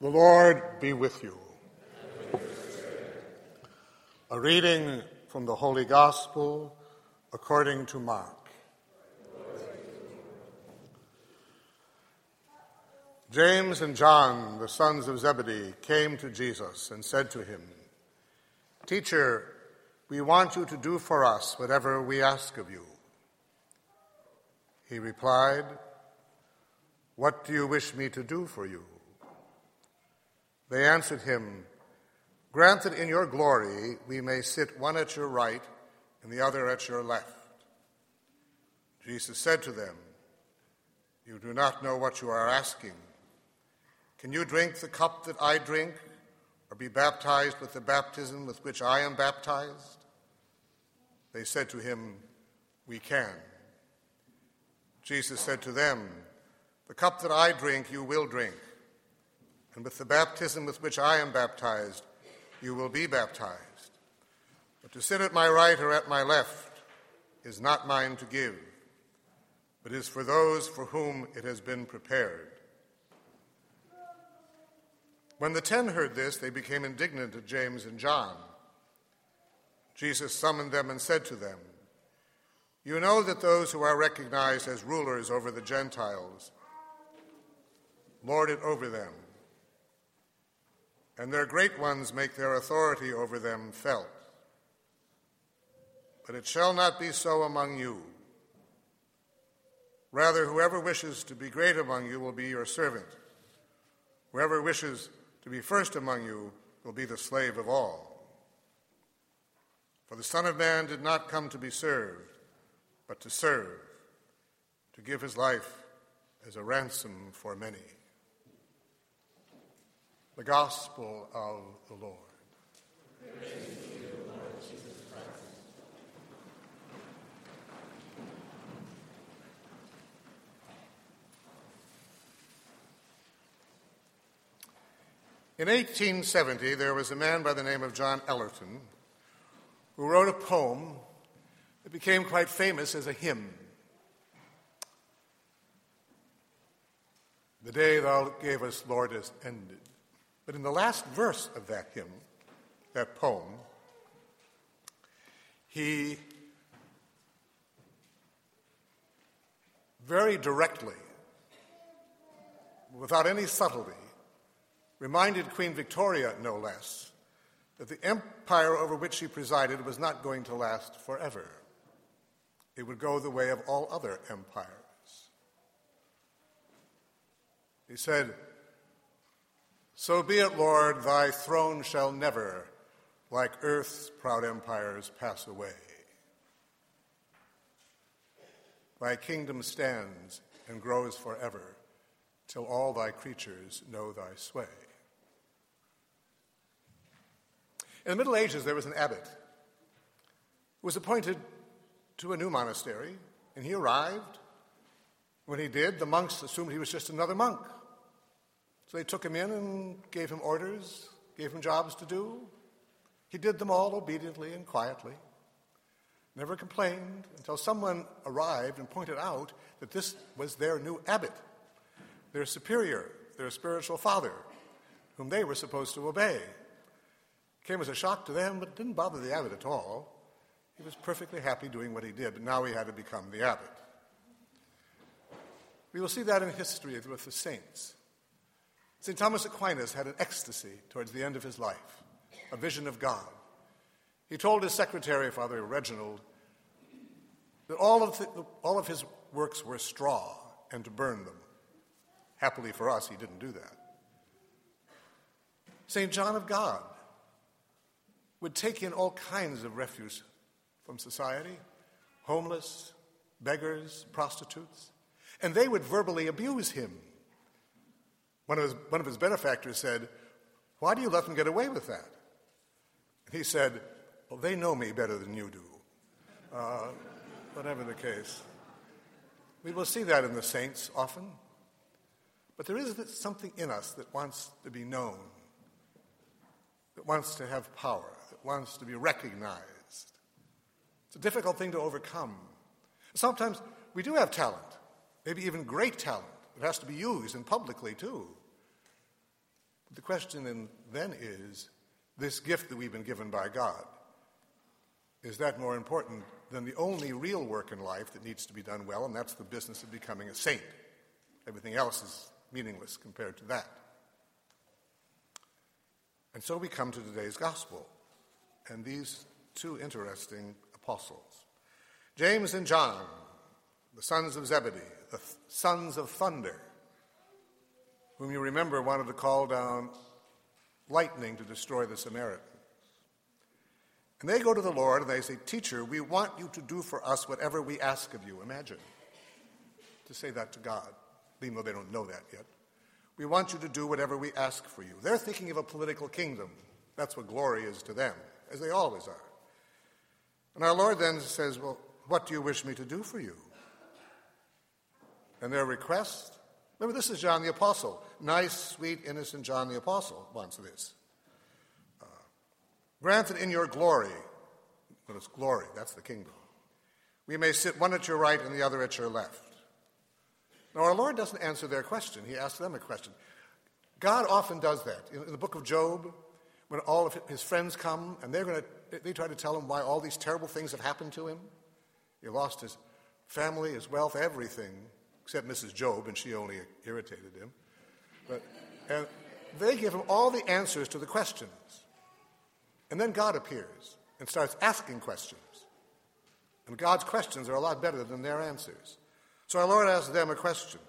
The Lord be with you. A reading from the Holy Gospel according to Mark. James and John, the sons of Zebedee, came to Jesus and said to him, Teacher, we want you to do for us whatever we ask of you. He replied, What do you wish me to do for you? They answered him, Grant that in your glory we may sit one at your right and the other at your left. Jesus said to them, You do not know what you are asking. Can you drink the cup that I drink, or be baptized with the baptism with which I am baptized? They said to him, We can. Jesus said to them, The cup that I drink, you will drink and with the baptism with which I am baptized, you will be baptized. But to sit at my right or at my left is not mine to give, but is for those for whom it has been prepared. When the ten heard this, they became indignant at James and John. Jesus summoned them and said to them, You know that those who are recognized as rulers over the Gentiles lord it over them and their great ones make their authority over them felt. But it shall not be so among you. Rather, whoever wishes to be great among you will be your servant. Whoever wishes to be first among you will be the slave of all. For the Son of Man did not come to be served, but to serve, to give his life as a ransom for many. The Gospel of the Lord. In 1870, there was a man by the name of John Ellerton who wrote a poem that became quite famous as a hymn. The day thou gavest, Lord, is ended. But in the last verse of that hymn, that poem, he very directly, without any subtlety, reminded Queen Victoria, no less, that the empire over which she presided was not going to last forever. It would go the way of all other empires. He said, so be it, Lord, thy throne shall never, like earth's proud empires, pass away. Thy kingdom stands and grows forever, till all thy creatures know thy sway. In the Middle Ages, there was an abbot who was appointed to a new monastery, and he arrived. When he did, the monks assumed he was just another monk. So they took him in and gave him orders, gave him jobs to do. He did them all obediently and quietly, never complained until someone arrived and pointed out that this was their new abbot, their superior, their spiritual father, whom they were supposed to obey. It came as a shock to them, but didn't bother the abbot at all. He was perfectly happy doing what he did, but now he had to become the abbot. We will see that in history with the saints. St. Thomas Aquinas had an ecstasy towards the end of his life, a vision of God. He told his secretary, Father Reginald, that all of, the, all of his works were straw and to burn them. Happily for us, he didn't do that. St. John of God would take in all kinds of refuse from society homeless, beggars, prostitutes, and they would verbally abuse him one of, his, one of his benefactors said, Why do you let them get away with that? And he said, Well, they know me better than you do. Uh, whatever the case. We will see that in the saints often. But there is something in us that wants to be known, that wants to have power, that wants to be recognized. It's a difficult thing to overcome. Sometimes we do have talent, maybe even great talent. It has to be used and publicly too. Question then is this gift that we've been given by God, is that more important than the only real work in life that needs to be done well, and that's the business of becoming a saint? Everything else is meaningless compared to that. And so we come to today's gospel and these two interesting apostles James and John, the sons of Zebedee, the th- sons of thunder, whom you remember wanted to call down lightning to destroy the Samaritans. And they go to the Lord and they say, Teacher, we want you to do for us whatever we ask of you. Imagine to say that to God, even though they don't know that yet. We want you to do whatever we ask for you. They're thinking of a political kingdom. That's what glory is to them, as they always are. And our Lord then says, Well, what do you wish me to do for you? And their request remember, this is John the Apostle. Nice, sweet, innocent John the Apostle wants this. Uh, granted in your glory, but it's glory, that's the kingdom. We may sit one at your right and the other at your left. Now, our Lord doesn't answer their question, He asks them a question. God often does that. In the book of Job, when all of his friends come and they're going to, they try to tell him why all these terrible things have happened to him. He lost his family, his wealth, everything, except Mrs. Job, and she only irritated him. But, and they give him all the answers to the questions. And then God appears and starts asking questions. And God's questions are a lot better than their answers. So our Lord asks them a question.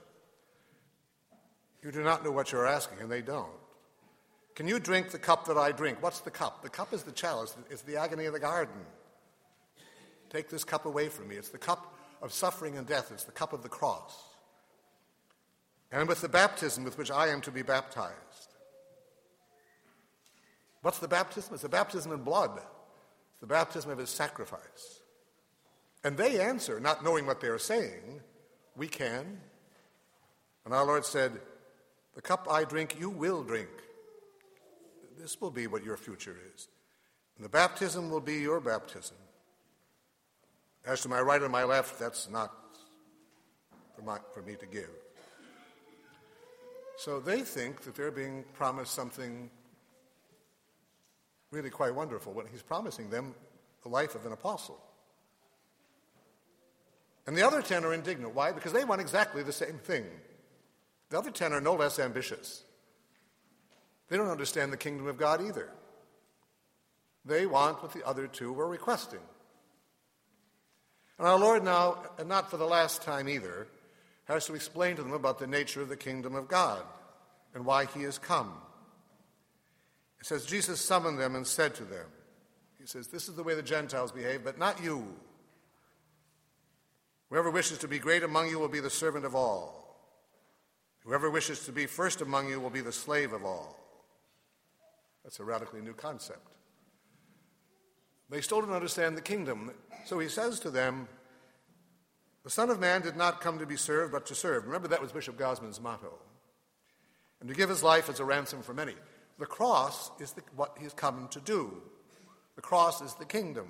You do not know what you're asking, and they don't. Can you drink the cup that I drink? What's the cup? The cup is the chalice, it's the agony of the garden. Take this cup away from me. It's the cup of suffering and death, it's the cup of the cross. And with the baptism with which I am to be baptized. What's the baptism? It's the baptism in blood, it's the baptism of his sacrifice. And they answer, not knowing what they're saying, we can. And our Lord said, The cup I drink, you will drink. This will be what your future is. And the baptism will be your baptism. As to my right and my left, that's not for, my, for me to give. So they think that they're being promised something really quite wonderful when he's promising them the life of an apostle. And the other ten are indignant. Why? Because they want exactly the same thing. The other ten are no less ambitious. They don't understand the kingdom of God either. They want what the other two were requesting. And our Lord now, and not for the last time either, has to explain to them about the nature of the kingdom of God and why he has come. It says, Jesus summoned them and said to them, He says, This is the way the Gentiles behave, but not you. Whoever wishes to be great among you will be the servant of all. Whoever wishes to be first among you will be the slave of all. That's a radically new concept. They still don't understand the kingdom. So he says to them, The Son of Man did not come to be served, but to serve. Remember, that was Bishop Gosman's motto. And to give his life as a ransom for many. The cross is the, what he has come to do. The cross is the kingdom.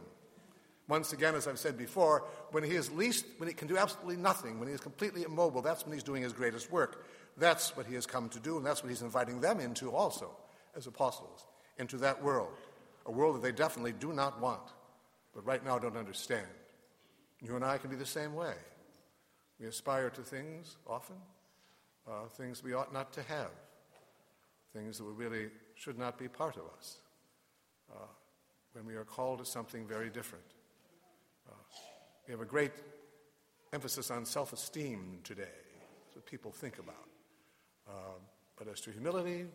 Once again, as I've said before, when he is least, when he can do absolutely nothing, when he is completely immobile, that's when he's doing his greatest work. That's what he has come to do, and that's what he's inviting them into also, as apostles, into that world, a world that they definitely do not want, but right now don't understand. You and I can be the same way. We aspire to things often, uh, things we ought not to have, things that really should not be part of us, uh, when we are called to something very different. We have a great emphasis on self esteem today. That's what people think about. Uh, but as to humility,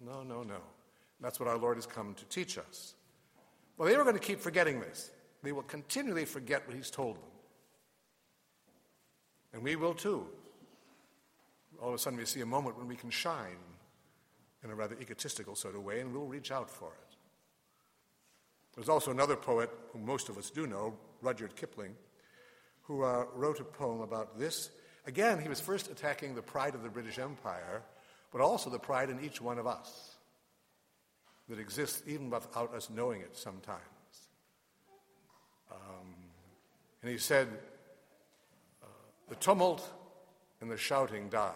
no, no, no. That's what our Lord has come to teach us. Well, they are going to keep forgetting this. They will continually forget what He's told them. And we will too. All of a sudden, we see a moment when we can shine in a rather egotistical sort of way, and we'll reach out for it. There's also another poet whom most of us do know, Rudyard Kipling, who uh, wrote a poem about this. Again, he was first attacking the pride of the British Empire, but also the pride in each one of us that exists even without us knowing it sometimes. And he said, uh, The tumult and the shouting dies.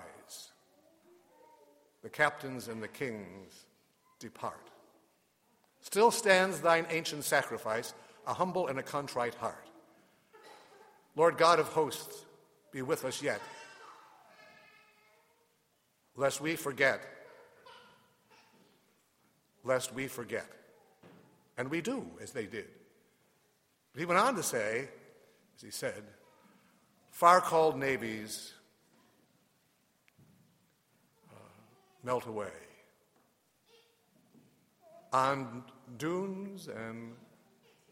The captains and the kings depart. Still stands thine ancient sacrifice, a humble and a contrite heart. Lord God of hosts, be with us yet, lest we forget, lest we forget. And we do, as they did. But he went on to say, as he said, far called navies uh, melt away. On dunes and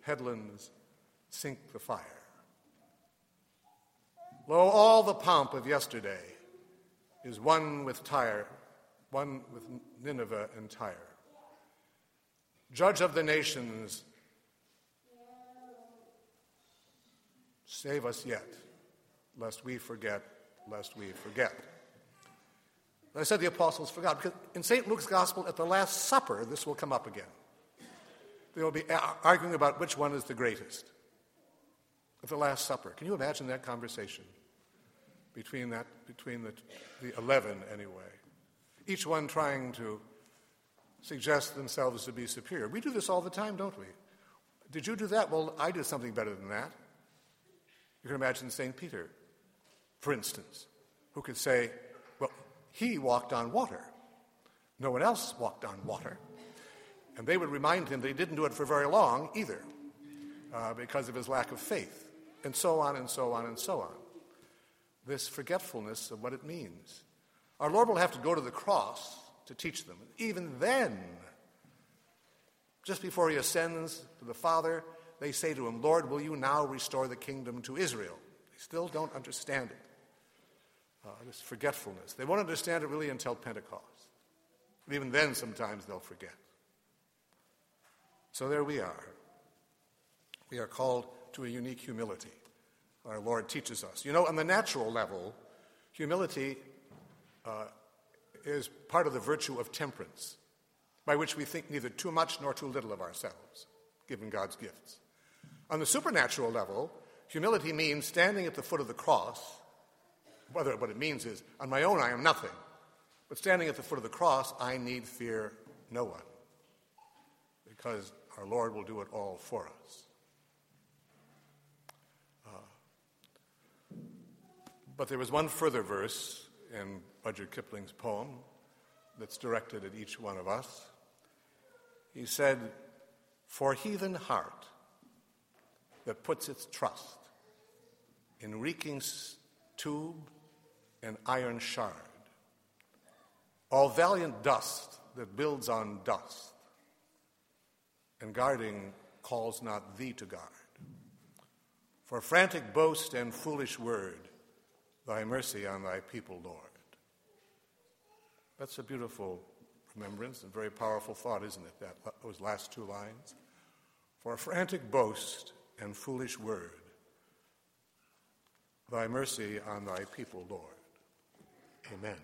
headlands sink the fire. Lo, all the pomp of yesterday is one with Tyre, one with Nineveh and Tyre. Judge of the nations, save us yet, lest we forget, lest we forget. I said the apostles forgot, because in St. Luke's Gospel, at the Last Supper, this will come up again. They will be arguing about which one is the greatest. At the Last Supper. Can you imagine that conversation? Between, that, between the, the 11, anyway. Each one trying to suggest themselves to be superior. We do this all the time, don't we? Did you do that? Well, I did something better than that. You can imagine St. Peter, for instance, who could say, Well, he walked on water. No one else walked on water. And they would remind him that he didn't do it for very long either, uh, because of his lack of faith, and so on and so on and so on. This forgetfulness of what it means. Our Lord will have to go to the cross to teach them. Even then, just before he ascends to the Father, they say to him, Lord, will you now restore the kingdom to Israel? They still don't understand it. Uh, this forgetfulness. They won't understand it really until Pentecost. And even then, sometimes they'll forget. So there we are. We are called to a unique humility. Our Lord teaches us. You know, on the natural level, humility uh, is part of the virtue of temperance, by which we think neither too much nor too little of ourselves, given God's gifts. On the supernatural level, humility means standing at the foot of the cross. Whether what it means is, on my own, I am nothing. But standing at the foot of the cross, I need fear no one, because our Lord will do it all for us. Uh, but there was one further verse in Rudyard Kipling's poem that's directed at each one of us. He said, For heathen heart that puts its trust in reeking tube and iron shard, all valiant dust that builds on dust, and guarding calls not thee to guard. For frantic boast and foolish word, thy mercy on thy people, Lord. That's a beautiful remembrance and very powerful thought, isn't it? That, those last two lines. For frantic boast and foolish word, thy mercy on thy people, Lord. Amen.